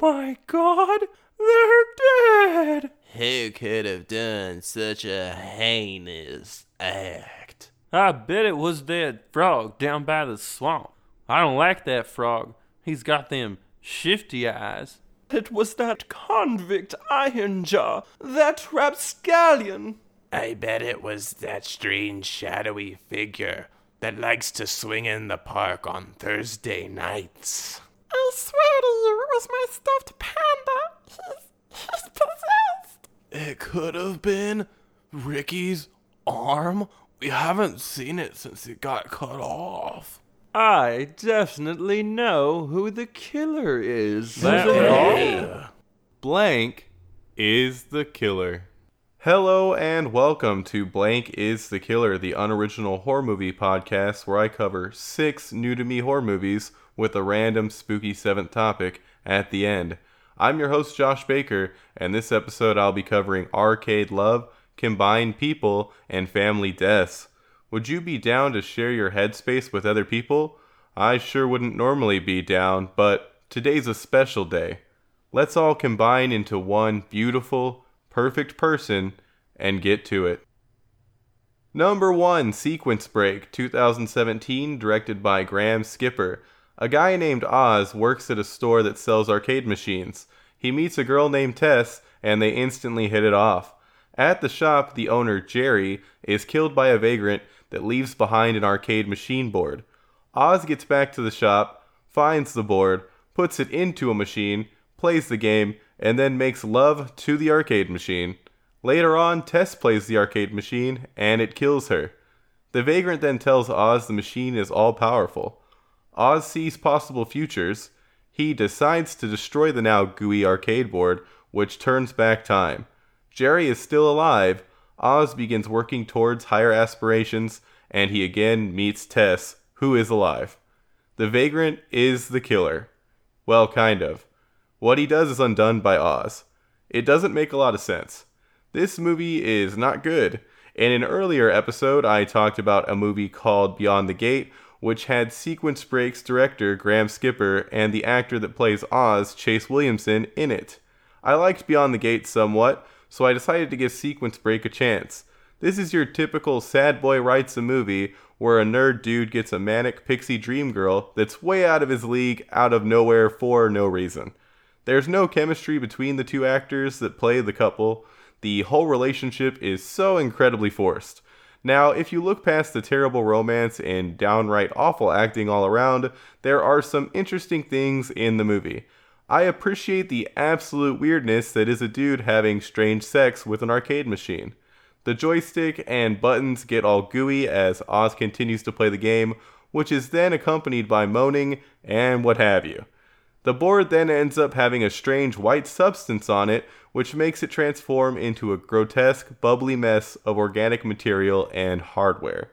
my god, they're dead! Who could have done such a heinous act? I bet it was that frog down by the swamp. I don't like that frog. He's got them shifty eyes. It was that convict Ironjaw, that rapscallion. I bet it was that strange shadowy figure that likes to swing in the park on Thursday nights. I swear to you, it was my stuffed panda. He's, he's possessed. It could have been Ricky's arm. We haven't seen it since it got cut off. I definitely know who the killer is. That Yeah. Blank is the killer. Hello and welcome to Blank is the Killer, the unoriginal horror movie podcast where I cover six new to me horror movies with a random spooky seventh topic at the end. I'm your host, Josh Baker, and this episode I'll be covering arcade love, combined people, and family deaths. Would you be down to share your headspace with other people? I sure wouldn't normally be down, but today's a special day. Let's all combine into one beautiful, perfect person and get to it. Number 1 Sequence Break 2017, directed by Graham Skipper. A guy named Oz works at a store that sells arcade machines. He meets a girl named Tess, and they instantly hit it off. At the shop, the owner, Jerry, is killed by a vagrant that leaves behind an arcade machine board. Oz gets back to the shop, finds the board, puts it into a machine, plays the game, and then makes love to the arcade machine. Later on, Tess plays the arcade machine, and it kills her. The vagrant then tells Oz the machine is all powerful. Oz sees possible futures. He decides to destroy the now gooey arcade board, which turns back time. Jerry is still alive. Oz begins working towards higher aspirations, and he again meets Tess, who is alive. The vagrant is the killer. Well, kind of. What he does is undone by Oz. It doesn't make a lot of sense. This movie is not good. In an earlier episode, I talked about a movie called Beyond the Gate, which had Sequence Breaks director Graham Skipper and the actor that plays Oz, Chase Williamson, in it. I liked Beyond the Gates somewhat, so I decided to give Sequence Break a chance. This is your typical sad boy writes a movie where a nerd dude gets a manic pixie dream girl that's way out of his league, out of nowhere for no reason. There's no chemistry between the two actors that play the couple. The whole relationship is so incredibly forced. Now, if you look past the terrible romance and downright awful acting all around, there are some interesting things in the movie. I appreciate the absolute weirdness that is a dude having strange sex with an arcade machine. The joystick and buttons get all gooey as Oz continues to play the game, which is then accompanied by moaning and what have you. The board then ends up having a strange white substance on it, which makes it transform into a grotesque, bubbly mess of organic material and hardware.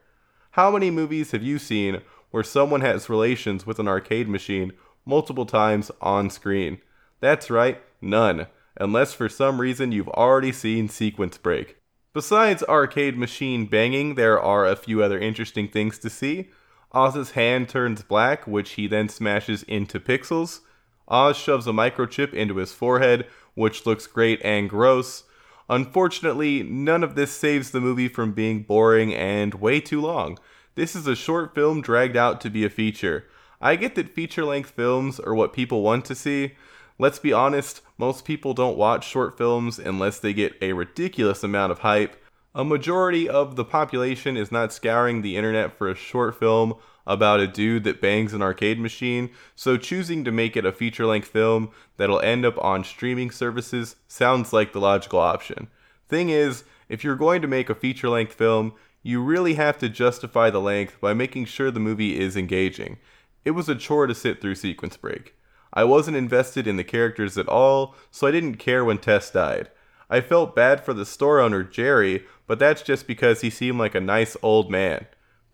How many movies have you seen where someone has relations with an arcade machine multiple times on screen? That's right, none, unless for some reason you've already seen Sequence Break. Besides arcade machine banging, there are a few other interesting things to see. Oz's hand turns black, which he then smashes into pixels. Oz shoves a microchip into his forehead, which looks great and gross. Unfortunately, none of this saves the movie from being boring and way too long. This is a short film dragged out to be a feature. I get that feature length films are what people want to see. Let's be honest, most people don't watch short films unless they get a ridiculous amount of hype. A majority of the population is not scouring the internet for a short film about a dude that bangs an arcade machine, so choosing to make it a feature length film that'll end up on streaming services sounds like the logical option. Thing is, if you're going to make a feature length film, you really have to justify the length by making sure the movie is engaging. It was a chore to sit through Sequence Break. I wasn't invested in the characters at all, so I didn't care when Tess died. I felt bad for the store owner, Jerry, but that's just because he seemed like a nice old man.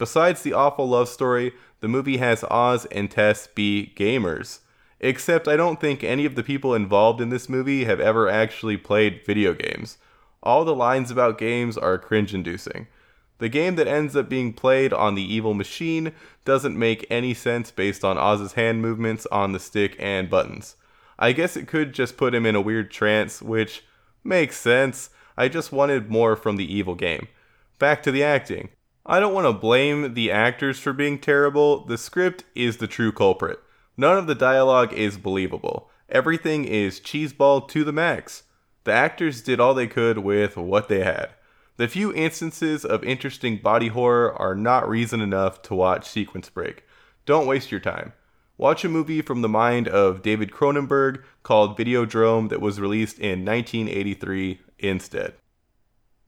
Besides the awful love story, the movie has Oz and Tess be gamers. Except I don't think any of the people involved in this movie have ever actually played video games. All the lines about games are cringe inducing. The game that ends up being played on the evil machine doesn't make any sense based on Oz's hand movements on the stick and buttons. I guess it could just put him in a weird trance, which makes sense. I just wanted more from the evil game. Back to the acting. I don't want to blame the actors for being terrible. The script is the true culprit. None of the dialogue is believable. Everything is cheeseball to the max. The actors did all they could with what they had. The few instances of interesting body horror are not reason enough to watch Sequence Break. Don't waste your time. Watch a movie from the mind of David Cronenberg called Videodrome that was released in 1983 instead.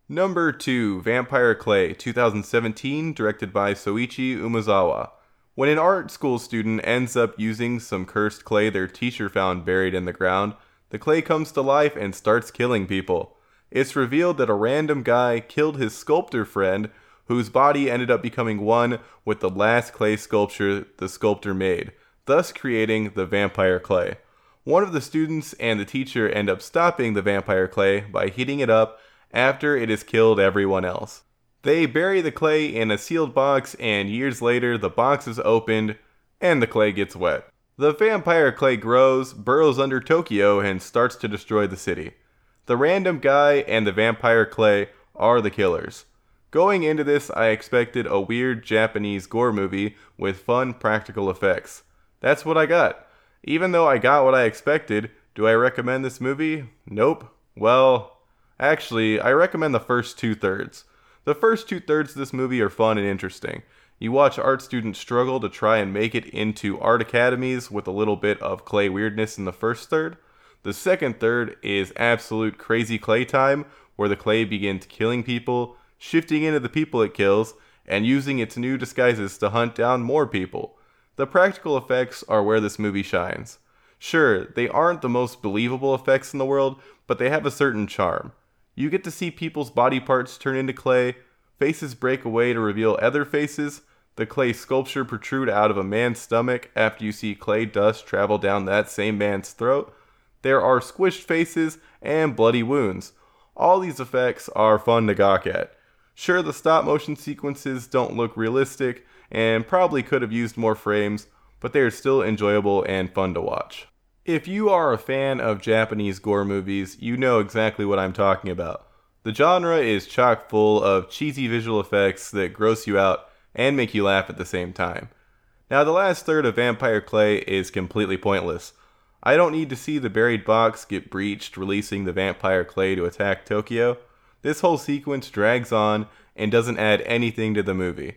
Number 2, Vampire Clay, 2017, directed by Soichi Umezawa. When an art school student ends up using some cursed clay their teacher found buried in the ground, the clay comes to life and starts killing people. It's revealed that a random guy killed his sculptor friend, whose body ended up becoming one with the last clay sculpture the sculptor made, thus creating the vampire clay. One of the students and the teacher end up stopping the vampire clay by heating it up after it has killed everyone else. They bury the clay in a sealed box, and years later, the box is opened and the clay gets wet. The vampire clay grows, burrows under Tokyo, and starts to destroy the city. The random guy and the vampire clay are the killers. Going into this, I expected a weird Japanese gore movie with fun practical effects. That's what I got. Even though I got what I expected, do I recommend this movie? Nope. Well, Actually, I recommend the first two thirds. The first two thirds of this movie are fun and interesting. You watch art students struggle to try and make it into art academies with a little bit of clay weirdness in the first third. The second third is absolute crazy clay time, where the clay begins killing people, shifting into the people it kills, and using its new disguises to hunt down more people. The practical effects are where this movie shines. Sure, they aren't the most believable effects in the world, but they have a certain charm. You get to see people's body parts turn into clay, faces break away to reveal other faces, the clay sculpture protrude out of a man's stomach after you see clay dust travel down that same man's throat. There are squished faces and bloody wounds. All these effects are fun to gawk at. Sure, the stop motion sequences don't look realistic and probably could have used more frames, but they are still enjoyable and fun to watch. If you are a fan of Japanese gore movies, you know exactly what I'm talking about. The genre is chock full of cheesy visual effects that gross you out and make you laugh at the same time. Now, the last third of Vampire Clay is completely pointless. I don't need to see the buried box get breached, releasing the vampire clay to attack Tokyo. This whole sequence drags on and doesn't add anything to the movie.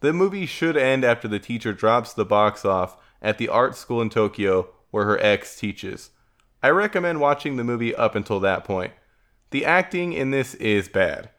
The movie should end after the teacher drops the box off at the art school in Tokyo where her ex teaches. I recommend watching the movie up until that point. The acting in this is bad.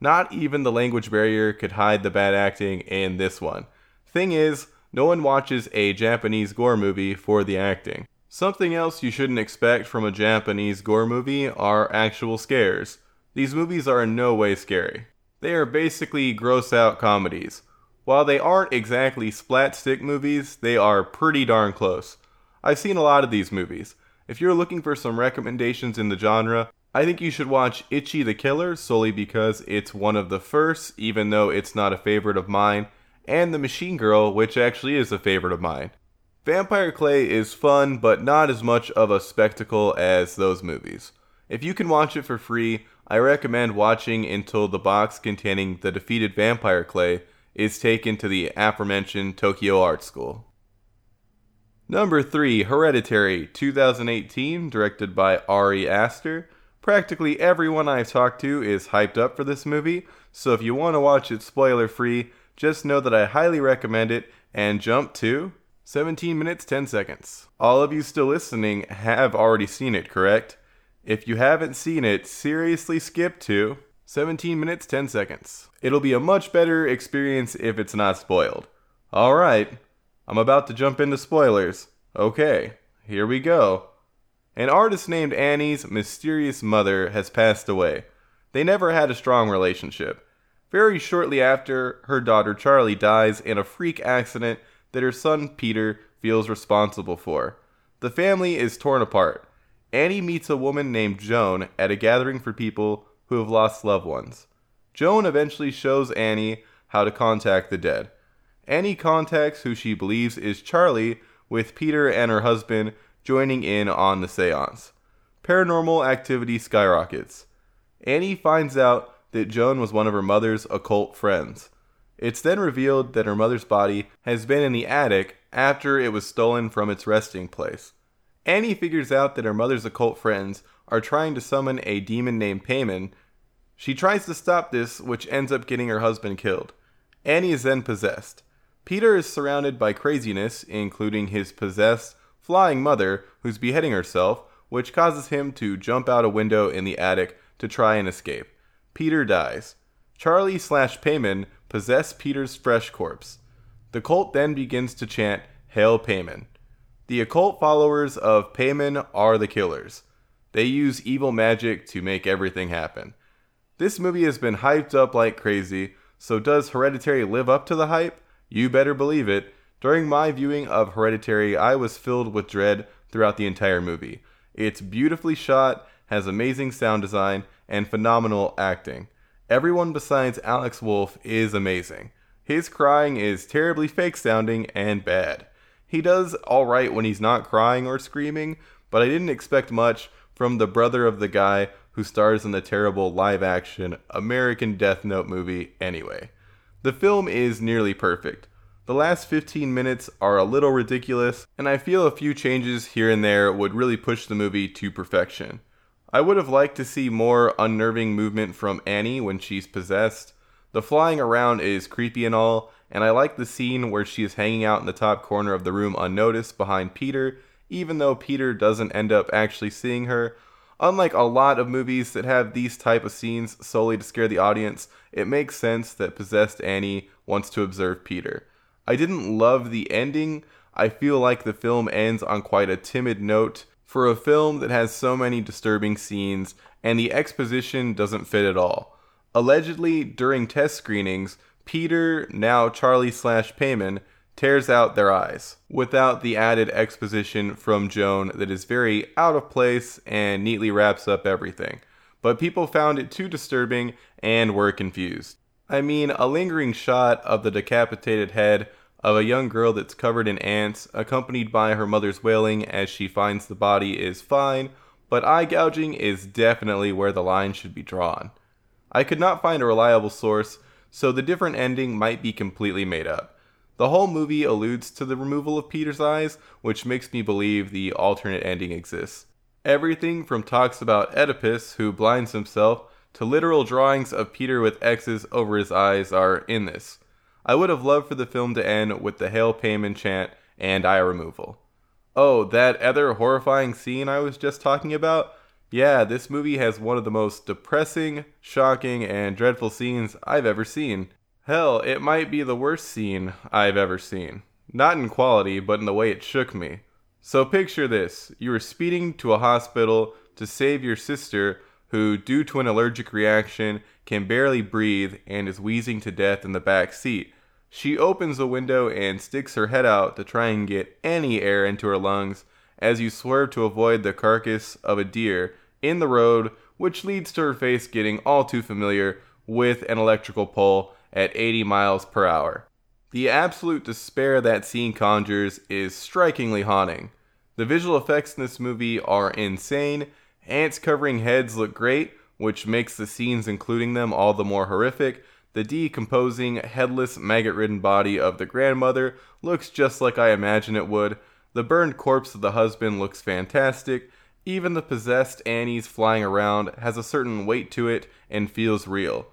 Not even the language barrier could hide the bad acting in this one. Thing is, no one watches a Japanese gore movie for the acting. Something else you shouldn't expect from a Japanese gore movie are actual scares. These movies are in no way scary. They are basically gross out comedies. While they aren't exactly splat stick movies, they are pretty darn close. I've seen a lot of these movies. If you're looking for some recommendations in the genre, I think you should watch Ichi the Killer solely because it's one of the first, even though it's not a favorite of mine, and The Machine Girl, which actually is a favorite of mine. Vampire Clay is fun, but not as much of a spectacle as those movies. If you can watch it for free, I recommend watching until the box containing the defeated Vampire Clay is taken to the aforementioned Tokyo Art School. Number 3, Hereditary, 2018, directed by Ari Aster. Practically everyone I've talked to is hyped up for this movie, so if you want to watch it spoiler free, just know that I highly recommend it and jump to 17 minutes 10 seconds. All of you still listening have already seen it, correct? If you haven't seen it, seriously skip to 17 minutes 10 seconds. It'll be a much better experience if it's not spoiled. Alright, I'm about to jump into spoilers. Okay, here we go. An artist named Annie's mysterious mother has passed away. They never had a strong relationship. Very shortly after, her daughter Charlie dies in a freak accident that her son Peter feels responsible for. The family is torn apart. Annie meets a woman named Joan at a gathering for people who have lost loved ones. Joan eventually shows Annie how to contact the dead. Annie contacts who she believes is Charlie with Peter and her husband joining in on the seance. Paranormal activity skyrockets. Annie finds out that Joan was one of her mother's occult friends. It's then revealed that her mother's body has been in the attic after it was stolen from its resting place. Annie figures out that her mother's occult friends are trying to summon a demon named Paimon. She tries to stop this, which ends up getting her husband killed. Annie is then possessed. Peter is surrounded by craziness, including his possessed, flying mother, who's beheading herself, which causes him to jump out a window in the attic to try and escape. Peter dies. Charlie slash Paimon possess Peter's fresh corpse. The cult then begins to chant, Hail Paimon. The occult followers of Paimon are the killers. They use evil magic to make everything happen. This movie has been hyped up like crazy, so does Hereditary live up to the hype? You better believe it. During my viewing of Hereditary, I was filled with dread throughout the entire movie. It's beautifully shot, has amazing sound design, and phenomenal acting. Everyone besides Alex Wolff is amazing. His crying is terribly fake sounding and bad. He does alright when he's not crying or screaming, but I didn't expect much from the brother of the guy who stars in the terrible live action American Death Note movie anyway. The film is nearly perfect. The last 15 minutes are a little ridiculous, and I feel a few changes here and there would really push the movie to perfection. I would have liked to see more unnerving movement from Annie when she's possessed. The flying around is creepy and all, and I like the scene where she is hanging out in the top corner of the room unnoticed behind Peter, even though Peter doesn't end up actually seeing her. Unlike a lot of movies that have these type of scenes solely to scare the audience, it makes sense that possessed Annie wants to observe Peter. I didn't love the ending. I feel like the film ends on quite a timid note for a film that has so many disturbing scenes and the exposition doesn't fit at all. Allegedly, during test screenings, Peter, now Charlie slash Paimon, tears out their eyes without the added exposition from Joan that is very out of place and neatly wraps up everything. But people found it too disturbing and were confused. I mean, a lingering shot of the decapitated head of a young girl that's covered in ants, accompanied by her mother's wailing as she finds the body, is fine, but eye gouging is definitely where the line should be drawn. I could not find a reliable source, so the different ending might be completely made up. The whole movie alludes to the removal of Peter's eyes, which makes me believe the alternate ending exists. Everything from talks about Oedipus, who blinds himself, to literal drawings of Peter with X's over his eyes are in this. I would have loved for the film to end with the Hail Paimon chant and eye removal. Oh, that other horrifying scene I was just talking about? Yeah, this movie has one of the most depressing, shocking, and dreadful scenes I've ever seen. Hell, it might be the worst scene I've ever seen. Not in quality, but in the way it shook me. So picture this you were speeding to a hospital to save your sister, who, due to an allergic reaction, can barely breathe and is wheezing to death in the back seat. She opens the window and sticks her head out to try and get any air into her lungs as you swerve to avoid the carcass of a deer in the road, which leads to her face getting all too familiar with an electrical pole at 80 miles per hour. The absolute despair that scene conjures is strikingly haunting. The visual effects in this movie are insane. Ants covering heads look great, which makes the scenes including them all the more horrific. The decomposing, headless, maggot ridden body of the grandmother looks just like I imagine it would. The burned corpse of the husband looks fantastic. Even the possessed Annie's flying around has a certain weight to it and feels real.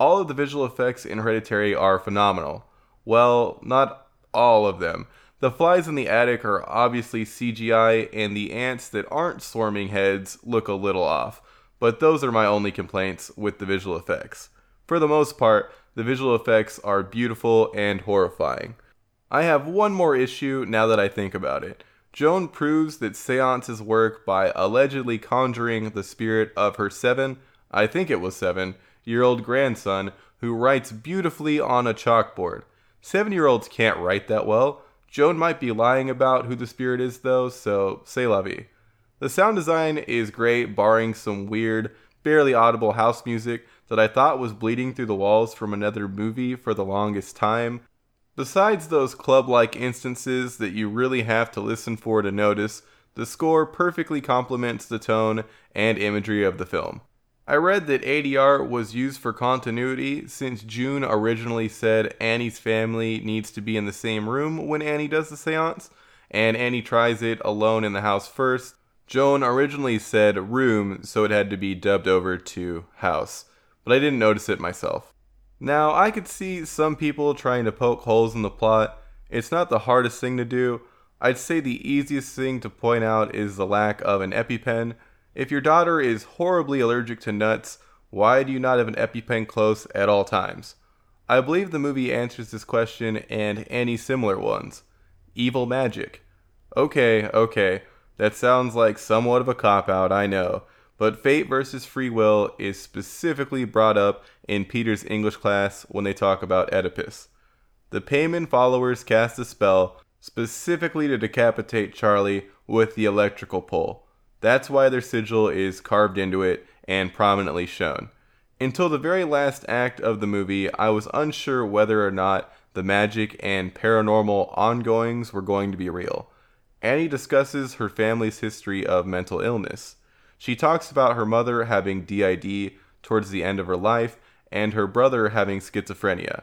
All of the visual effects in Hereditary are phenomenal. Well, not all of them. The flies in the attic are obviously CGI, and the ants that aren't swarming heads look a little off. But those are my only complaints with the visual effects. For the most part, the visual effects are beautiful and horrifying. I have one more issue now that I think about it. Joan proves that seances work by allegedly conjuring the spirit of her seven, I think it was seven, year old grandson who writes beautifully on a chalkboard. Seven year olds can't write that well. Joan might be lying about who the spirit is, though, so say lovey. The sound design is great, barring some weird, barely audible house music that I thought was bleeding through the walls from another movie for the longest time. Besides those club like instances that you really have to listen for to notice, The score perfectly complements the tone and imagery of the film. I read that ADR was used for continuity since June originally said Annie's family needs to be in the same room when Annie does the seance, and Annie tries it alone in the house first. Joan originally said room, so it had to be dubbed over to house, but I didn't notice it myself. Now, I could see some people trying to poke holes in the plot. It's not the hardest thing to do. I'd say the easiest thing to point out is the lack of an EpiPen. If your daughter is horribly allergic to nuts, why do you not have an EpiPen close at all times? I believe the movie answers this question and any similar ones. Evil magic. Okay, okay, that sounds like somewhat of a cop out, I know, but fate versus free will is specifically brought up in Peter's English class when they talk about Oedipus. The Paimon followers cast a spell specifically to decapitate Charlie with the electrical pole. That's why their sigil is carved into it and prominently shown. Until the very last act of the movie, I was unsure whether or not the magic and paranormal ongoings were going to be real. Annie discusses her family's history of mental illness. She talks about her mother having DID towards the end of her life and her brother having schizophrenia.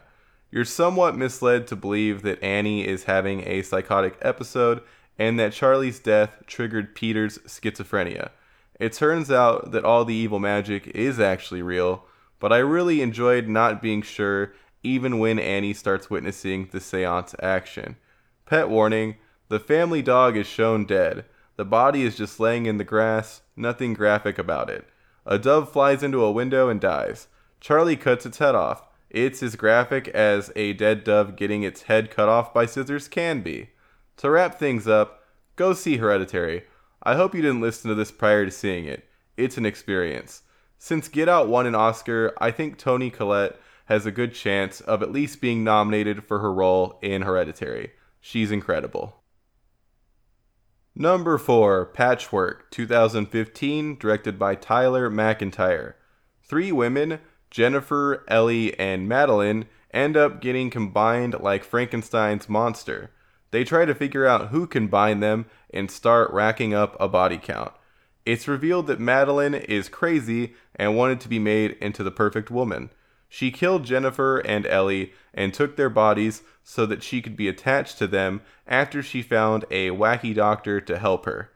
You're somewhat misled to believe that Annie is having a psychotic episode and that Charlie's death triggered Peter's schizophrenia. It turns out that all the evil magic is actually real, but I really enjoyed not being sure even when Annie starts witnessing the seance action. Pet warning the family dog is shown dead. The body is just laying in the grass, nothing graphic about it. A dove flies into a window and dies. Charlie cuts its head off. It's as graphic as a dead dove getting its head cut off by scissors can be. To wrap things up, go see Hereditary. I hope you didn't listen to this prior to seeing it. It's an experience. Since Get Out won an Oscar, I think Toni Collette has a good chance of at least being nominated for her role in Hereditary. She's incredible. Number 4, Patchwork, 2015, directed by Tyler McIntyre. Three women, Jennifer, Ellie, and Madeline, end up getting combined like Frankenstein's monster. They try to figure out who can bind them and start racking up a body count. It's revealed that Madeline is crazy and wanted to be made into the perfect woman. She killed Jennifer and Ellie and took their bodies so that she could be attached to them after she found a wacky doctor to help her.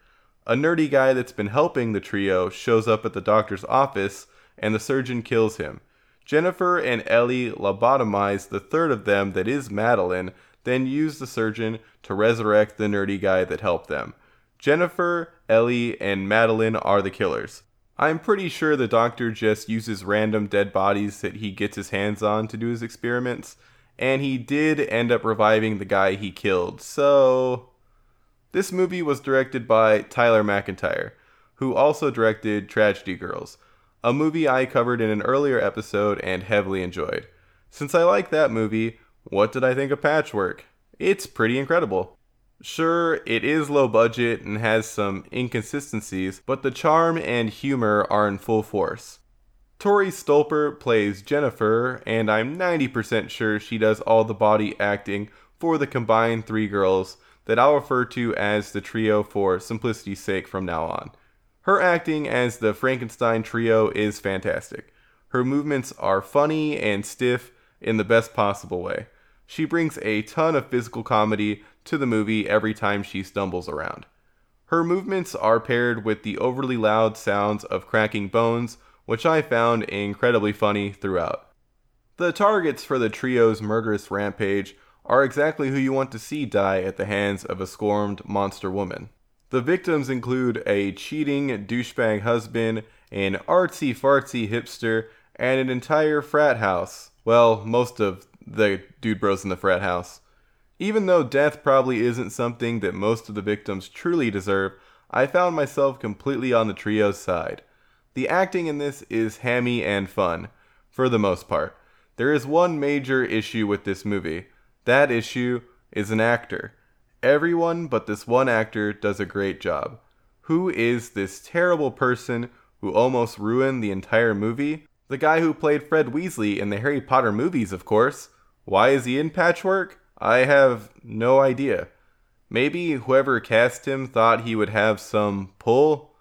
A nerdy guy that's been helping the trio shows up at the doctor's office and the surgeon kills him. Jennifer and Ellie lobotomize the third of them that is Madeline, then use the surgeon to resurrect the nerdy guy that helped them. Jennifer, Ellie, and Madeline are the killers. I'm pretty sure the doctor just uses random dead bodies that he gets his hands on to do his experiments, and he did end up reviving the guy he killed, so. This movie was directed by Tyler McIntyre, who also directed Tragedy Girls, a movie I covered in an earlier episode and heavily enjoyed. Since I like that movie, what did I think of Patchwork? It's pretty incredible. Sure, it is low budget and has some inconsistencies, but the charm and humor are in full force. Tory Stolper plays Jennifer, and I'm 90% sure she does all the body acting for the combined three girls that I'll refer to as the trio for simplicity's sake from now on. Her acting as the Frankenstein trio is fantastic. Her movements are funny and stiff in the best possible way. She brings a ton of physical comedy to the movie every time she stumbles around. Her movements are paired with the overly loud sounds of cracking bones, which I found incredibly funny throughout. The targets for the trio's murderous rampage are exactly who you want to see die at the hands of a scorned monster woman. The victims include a cheating douchebag husband, an artsy fartsy hipster, and an entire frat house. Well, most of the dude bros in the frat house. Even though death probably isn't something that most of the victims truly deserve, I found myself completely on the trio's side. The acting in this is hammy and fun, for the most part. There is one major issue with this movie. That issue is an actor. Everyone but this one actor does a great job. Who is this terrible person who almost ruined the entire movie? The guy who played Fred Weasley in the Harry Potter movies, of course. Why is he in Patchwork? I have no idea. Maybe whoever cast him thought he would have some pull?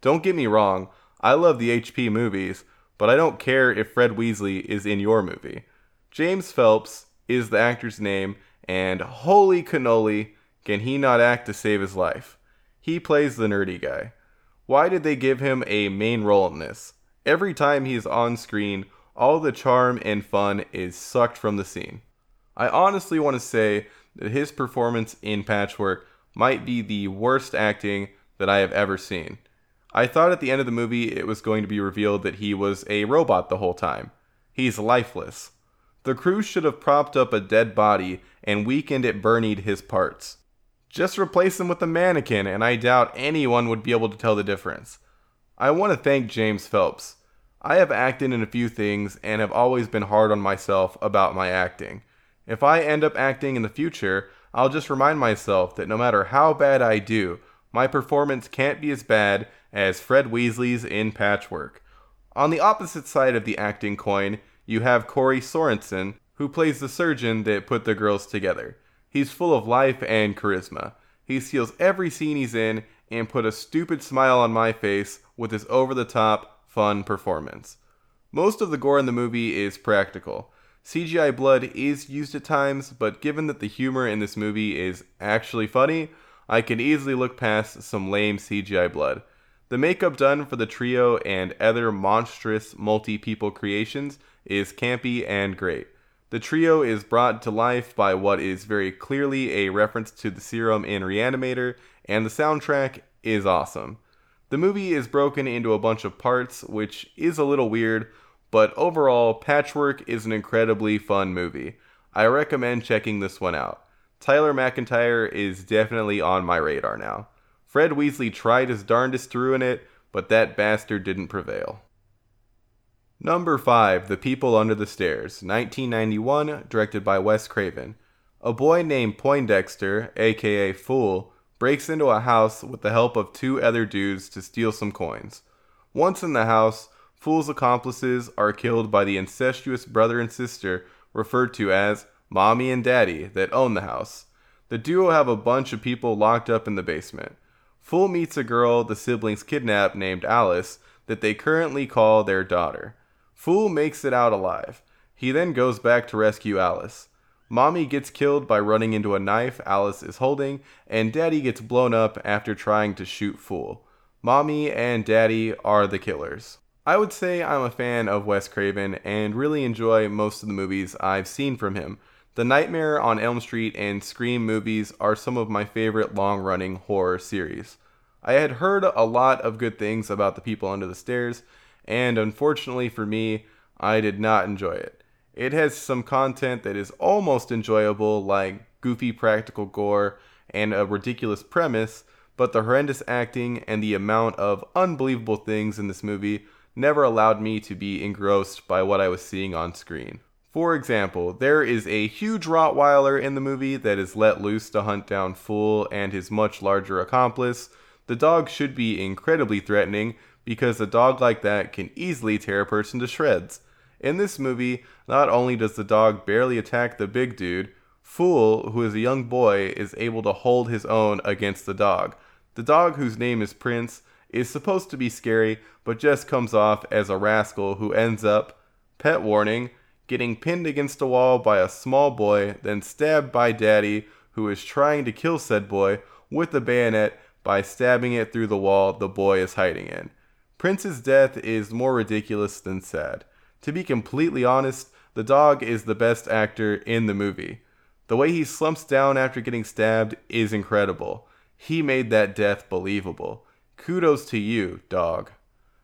Don't get me wrong, I love the HP movies, but I don't care if Fred Weasley is in your movie. James Phelps is the actor's name, and holy cannoli, can he not act to save his life? He plays the nerdy guy. Why did they give him a main role in this? Every time he's on screen, all the charm and fun is sucked from the scene. I honestly want to say that his performance in Patchwork might be the worst acting that I have ever seen. I thought at the end of the movie it was going to be revealed that he was a robot the whole time. He's lifeless. The crew should have propped up a dead body and Weekend at Bernie'd his parts. Just replace him with a mannequin, and I doubt anyone would be able to tell the difference. I want to thank James Phelps. I have acted in a few things and have always been hard on myself about my acting. If I end up acting in the future, I'll just remind myself that no matter how bad I do, my performance can't be as bad as Fred Weasley's in Patchwork. On the opposite side of the acting coin, you have Corey Sorensen, who plays the surgeon that put the girls together. He's full of life and charisma. He steals every scene he's in and put a stupid smile on my face with his over the top, fun performance. Most of the gore in the movie is practical. CGI blood is used at times, but given that the humor in this movie is actually funny, I can easily look past some lame CGI blood. The makeup done for the trio and other monstrous multi people creations is campy and great. The trio is brought to life by what is very clearly a reference to the serum in Reanimator, and the soundtrack is awesome. The movie is broken into a bunch of parts, which is a little weird, but overall, Patchwork is an incredibly fun movie. I recommend checking this one out. Tyler McIntyre is definitely on my radar now. Fred Weasley tried his darndest to ruin it, but that bastard didn't prevail. Number 5 The People Under the Stairs, 1991, directed by Wes Craven. A boy named Poindexter, aka Fool, breaks into a house with the help of two other dudes to steal some coins. Once in the house, Fool's accomplices are killed by the incestuous brother and sister referred to as Mommy and Daddy that own the house. The duo have a bunch of people locked up in the basement. Fool meets a girl the siblings kidnap named Alice that they currently call their daughter. Fool makes it out alive. He then goes back to rescue Alice. Mommy gets killed by running into a knife Alice is holding, and Daddy gets blown up after trying to shoot Fool. Mommy and Daddy are the killers. I would say I'm a fan of Wes Craven and really enjoy most of the movies I've seen from him. The Nightmare on Elm Street and Scream movies are some of my favorite long running horror series. I had heard a lot of good things about The People Under the Stairs, and unfortunately for me, I did not enjoy it. It has some content that is almost enjoyable, like goofy practical gore and a ridiculous premise, but the horrendous acting and the amount of unbelievable things in this movie never allowed me to be engrossed by what I was seeing on screen. For example, there is a huge Rottweiler in the movie that is let loose to hunt down Fool and his much larger accomplice. The dog should be incredibly threatening because a dog like that can easily tear a person to shreds. In this movie, not only does the dog barely attack the big dude, Fool, who is a young boy, is able to hold his own against the dog. The dog, whose name is Prince, is supposed to be scary, but just comes off as a rascal who ends up, pet warning, getting pinned against a wall by a small boy, then stabbed by Daddy, who is trying to kill said boy with a bayonet by stabbing it through the wall the boy is hiding in. Prince's death is more ridiculous than sad. To be completely honest, the dog is the best actor in the movie. The way he slumps down after getting stabbed is incredible. He made that death believable. Kudos to you, dog.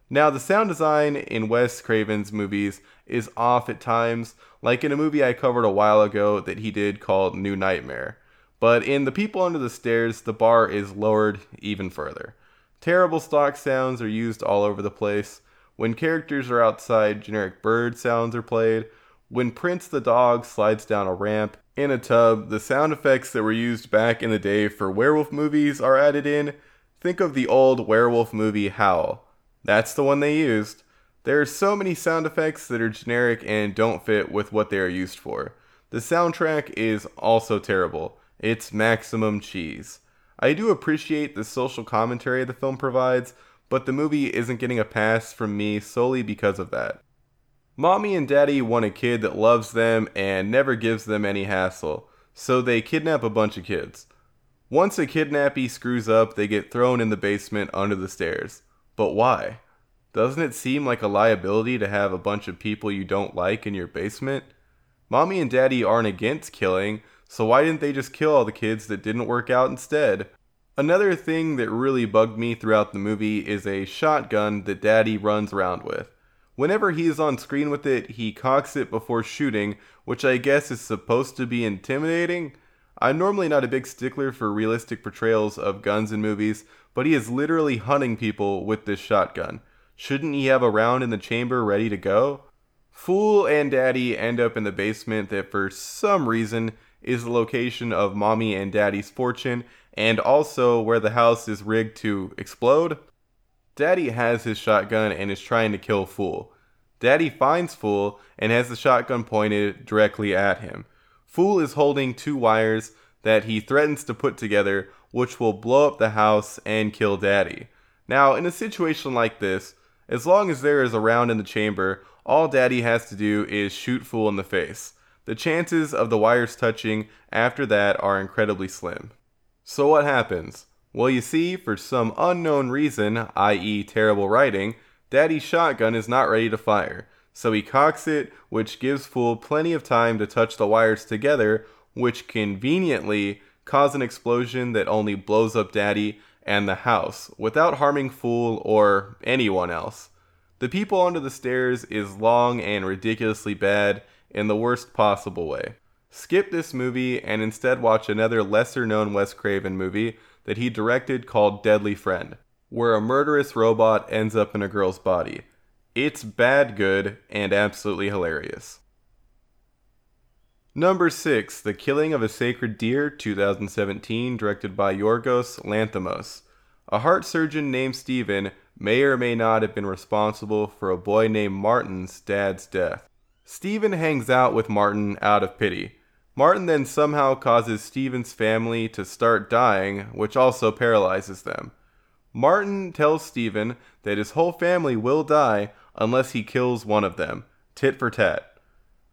Now, the sound design in Wes Craven's movies is off at times, like in a movie I covered a while ago that he did called New Nightmare. But in The People Under the Stairs, the bar is lowered even further. Terrible stock sounds are used all over the place. When characters are outside, generic bird sounds are played. When Prince the dog slides down a ramp in a tub, the sound effects that were used back in the day for werewolf movies are added in. Think of the old werewolf movie Howl. That's the one they used. There are so many sound effects that are generic and don't fit with what they are used for. The soundtrack is also terrible. It's maximum cheese. I do appreciate the social commentary the film provides, but the movie isn't getting a pass from me solely because of that. Mommy and daddy want a kid that loves them and never gives them any hassle, so they kidnap a bunch of kids. Once a kidnappee screws up, they get thrown in the basement under the stairs. But why? Doesn't it seem like a liability to have a bunch of people you don't like in your basement? Mommy and daddy aren't against killing, so why didn't they just kill all the kids that didn't work out instead? Another thing that really bugged me throughout the movie is a shotgun that daddy runs around with. Whenever he is on screen with it, he cocks it before shooting, which I guess is supposed to be intimidating. I'm normally not a big stickler for realistic portrayals of guns in movies, but he is literally hunting people with this shotgun. Shouldn't he have a round in the chamber ready to go? Fool and Daddy end up in the basement that for some reason is the location of Mommy and Daddy's fortune and also where the house is rigged to explode. Daddy has his shotgun and is trying to kill Fool. Daddy finds Fool and has the shotgun pointed directly at him. Fool is holding two wires that he threatens to put together, which will blow up the house and kill Daddy. Now, in a situation like this, as long as there is a round in the chamber, all Daddy has to do is shoot Fool in the face. The chances of the wires touching after that are incredibly slim. So, what happens? Well, you see, for some unknown reason, i.e., terrible writing, Daddy's shotgun is not ready to fire. So he cocks it, which gives Fool plenty of time to touch the wires together, which conveniently cause an explosion that only blows up Daddy and the house without harming Fool or anyone else. The people under the stairs is long and ridiculously bad in the worst possible way. Skip this movie and instead watch another lesser known Wes Craven movie that he directed called Deadly Friend, where a murderous robot ends up in a girl's body. It's bad good and absolutely hilarious. Number 6, The Killing of a Sacred Deer, 2017, directed by Yorgos Lanthimos. A heart surgeon named Stephen may or may not have been responsible for a boy named Martin's dad's death. Stephen hangs out with Martin out of pity. Martin then somehow causes Stephen's family to start dying, which also paralyzes them. Martin tells Stephen that his whole family will die unless he kills one of them, tit for tat.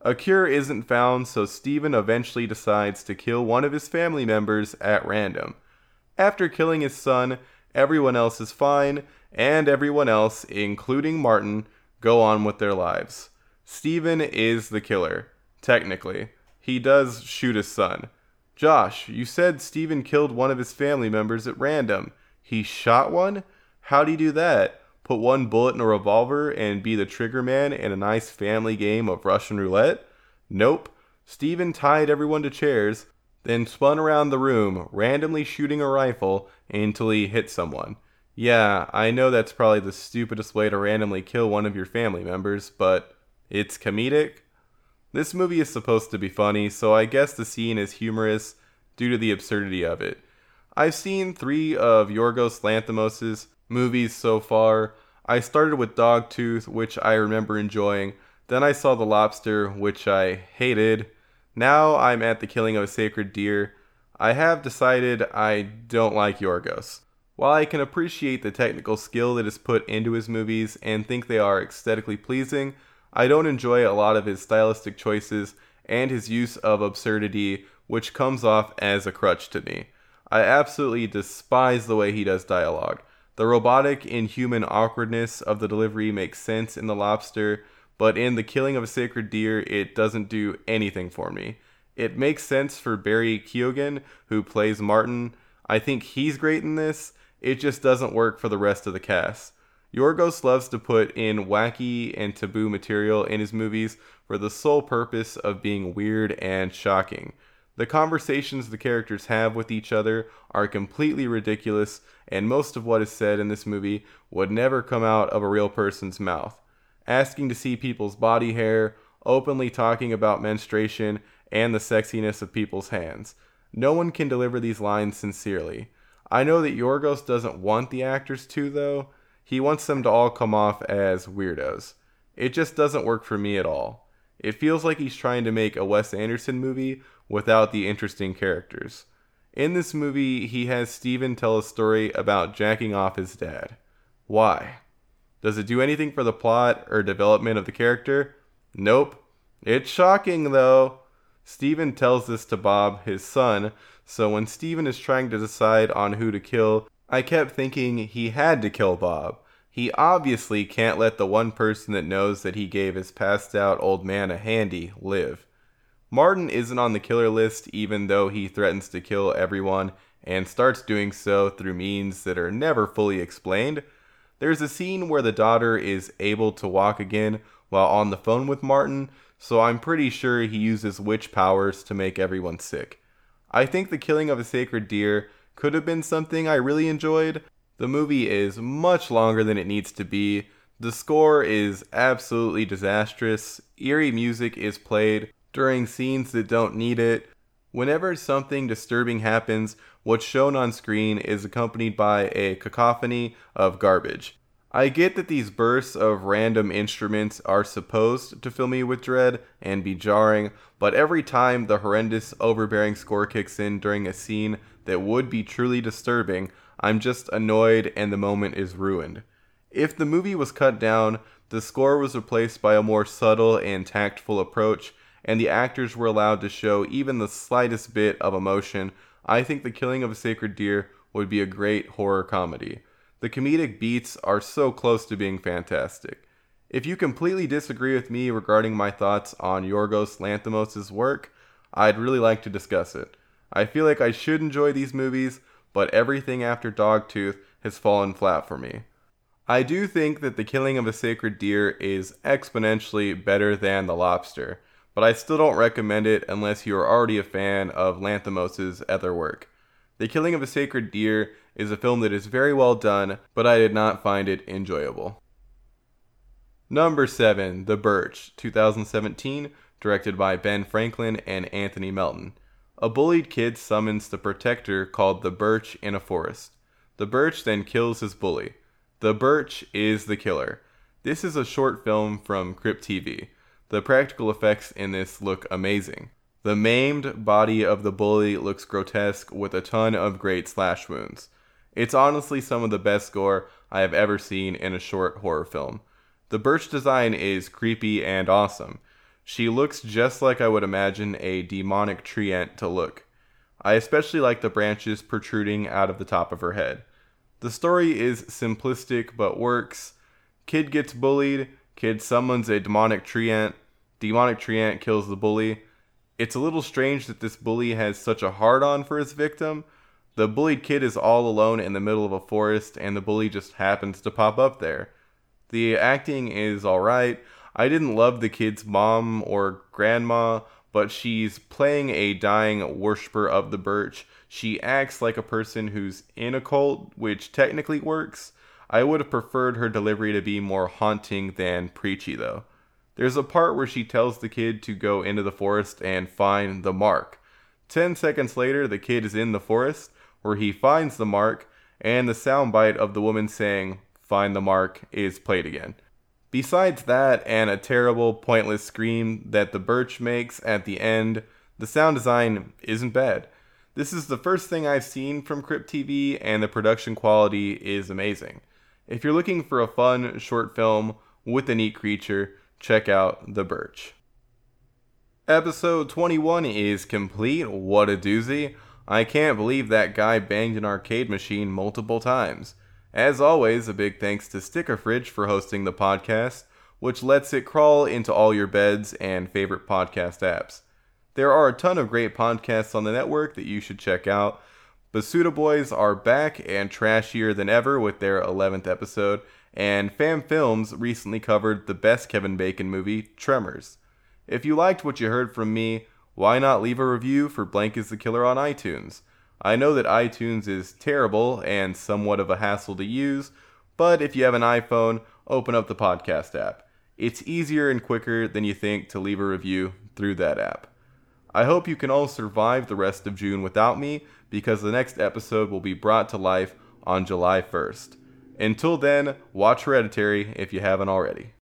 A cure isn't found, so Stephen eventually decides to kill one of his family members at random. After killing his son, everyone else is fine, and everyone else, including Martin, go on with their lives. Stephen is the killer, technically. He does shoot his son. Josh, you said Stephen killed one of his family members at random. He shot one? How'd he do that? Put one bullet in a revolver and be the trigger man in a nice family game of Russian roulette? Nope. Stephen tied everyone to chairs, then spun around the room, randomly shooting a rifle until he hit someone. Yeah, I know that's probably the stupidest way to randomly kill one of your family members, but it's comedic. This movie is supposed to be funny, so I guess the scene is humorous due to the absurdity of it. I've seen three of Yorgos Lanthimos' movies so far. I started with Dogtooth, which I remember enjoying. Then I saw The Lobster, which I hated. Now I'm at The Killing of a Sacred Deer. I have decided I don't like Yorgos. While I can appreciate the technical skill that is put into his movies and think they are aesthetically pleasing, I don't enjoy a lot of his stylistic choices and his use of absurdity, which comes off as a crutch to me. I absolutely despise the way he does dialogue. The robotic, inhuman awkwardness of the delivery makes sense in The Lobster, but in The Killing of a Sacred Deer, it doesn't do anything for me. It makes sense for Barry Keoghan, who plays Martin. I think he's great in this. It just doesn't work for the rest of the cast. Yorgos loves to put in wacky and taboo material in his movies for the sole purpose of being weird and shocking. The conversations the characters have with each other are completely ridiculous, and most of what is said in this movie would never come out of a real person's mouth. Asking to see people's body hair, openly talking about menstruation, and the sexiness of people's hands. No one can deliver these lines sincerely. I know that Yorgos doesn't want the actors to, though. He wants them to all come off as weirdos. It just doesn't work for me at all. It feels like he's trying to make a Wes Anderson movie without the interesting characters. In this movie, he has Steven tell a story about jacking off his dad. Why? Does it do anything for the plot or development of the character? Nope. It's shocking, though. Steven tells this to Bob, his son, so when Steven is trying to decide on who to kill, I kept thinking he had to kill Bob. He obviously can't let the one person that knows that he gave his passed out old man a handy live. Martin isn't on the killer list even though he threatens to kill everyone and starts doing so through means that are never fully explained. There's a scene where the daughter is able to walk again while on the phone with Martin, so I'm pretty sure he uses witch powers to make everyone sick. I think the killing of a sacred deer could have been something I really enjoyed. The movie is much longer than it needs to be. The score is absolutely disastrous. Eerie music is played during scenes that don't need it. Whenever something disturbing happens, what's shown on screen is accompanied by a cacophony of garbage. I get that these bursts of random instruments are supposed to fill me with dread and be jarring, but every time the horrendous, overbearing score kicks in during a scene that would be truly disturbing, I'm just annoyed and the moment is ruined. If the movie was cut down, the score was replaced by a more subtle and tactful approach, and the actors were allowed to show even the slightest bit of emotion, I think The Killing of a Sacred Deer would be a great horror comedy. The comedic beats are so close to being fantastic. If you completely disagree with me regarding my thoughts on Yorgos Lanthimos' work, I'd really like to discuss it. I feel like I should enjoy these movies, but everything after Dogtooth has fallen flat for me. I do think that The Killing of a Sacred Deer is exponentially better than The Lobster but I still don't recommend it unless you are already a fan of Lanthimos' other work. The Killing of a Sacred Deer is a film that is very well done, but I did not find it enjoyable. Number 7, The Birch, 2017, directed by Ben Franklin and Anthony Melton. A bullied kid summons the protector called the Birch in a forest. The Birch then kills his bully. The Birch is the killer. This is a short film from Crypt TV. The practical effects in this look amazing. The maimed body of the bully looks grotesque with a ton of great slash wounds. It's honestly some of the best gore I have ever seen in a short horror film. The Birch design is creepy and awesome. She looks just like I would imagine a demonic tree ant to look. I especially like the branches protruding out of the top of her head. The story is simplistic but works. Kid gets bullied, kid summons a demonic tree ant, demonic tree ant kills the bully. It's a little strange that this bully has such a hard on for his victim. The bullied kid is all alone in the middle of a forest, and the bully just happens to pop up there. The acting is alright. I didn't love the kid's mom or grandma, but she's playing a dying worshiper of the birch. She acts like a person who's in a cult, which technically works. I would have preferred her delivery to be more haunting than preachy, though. There's a part where she tells the kid to go into the forest and find the mark. Ten seconds later, the kid is in the forest where he finds the mark, and the soundbite of the woman saying, Find the mark, is played again. Besides that, and a terrible, pointless scream that the birch makes at the end, the sound design isn't bad. This is the first thing I've seen from Crypt TV, and the production quality is amazing. If you're looking for a fun short film with a neat creature, check out The Birch. Episode 21 is complete. What a doozy. I can't believe that guy banged an arcade machine multiple times. As always, a big thanks to Sticker Fridge for hosting the podcast, which lets it crawl into all your beds and favorite podcast apps. There are a ton of great podcasts on the network that you should check out. Basuda Boys are back and trashier than ever with their 11th episode, and Fam Films recently covered the best Kevin Bacon movie, Tremors. If you liked what you heard from me, why not leave a review for Blank is the Killer on iTunes? I know that iTunes is terrible and somewhat of a hassle to use, but if you have an iPhone, open up the podcast app. It's easier and quicker than you think to leave a review through that app. I hope you can all survive the rest of June without me because the next episode will be brought to life on July 1st. Until then, watch Hereditary if you haven't already.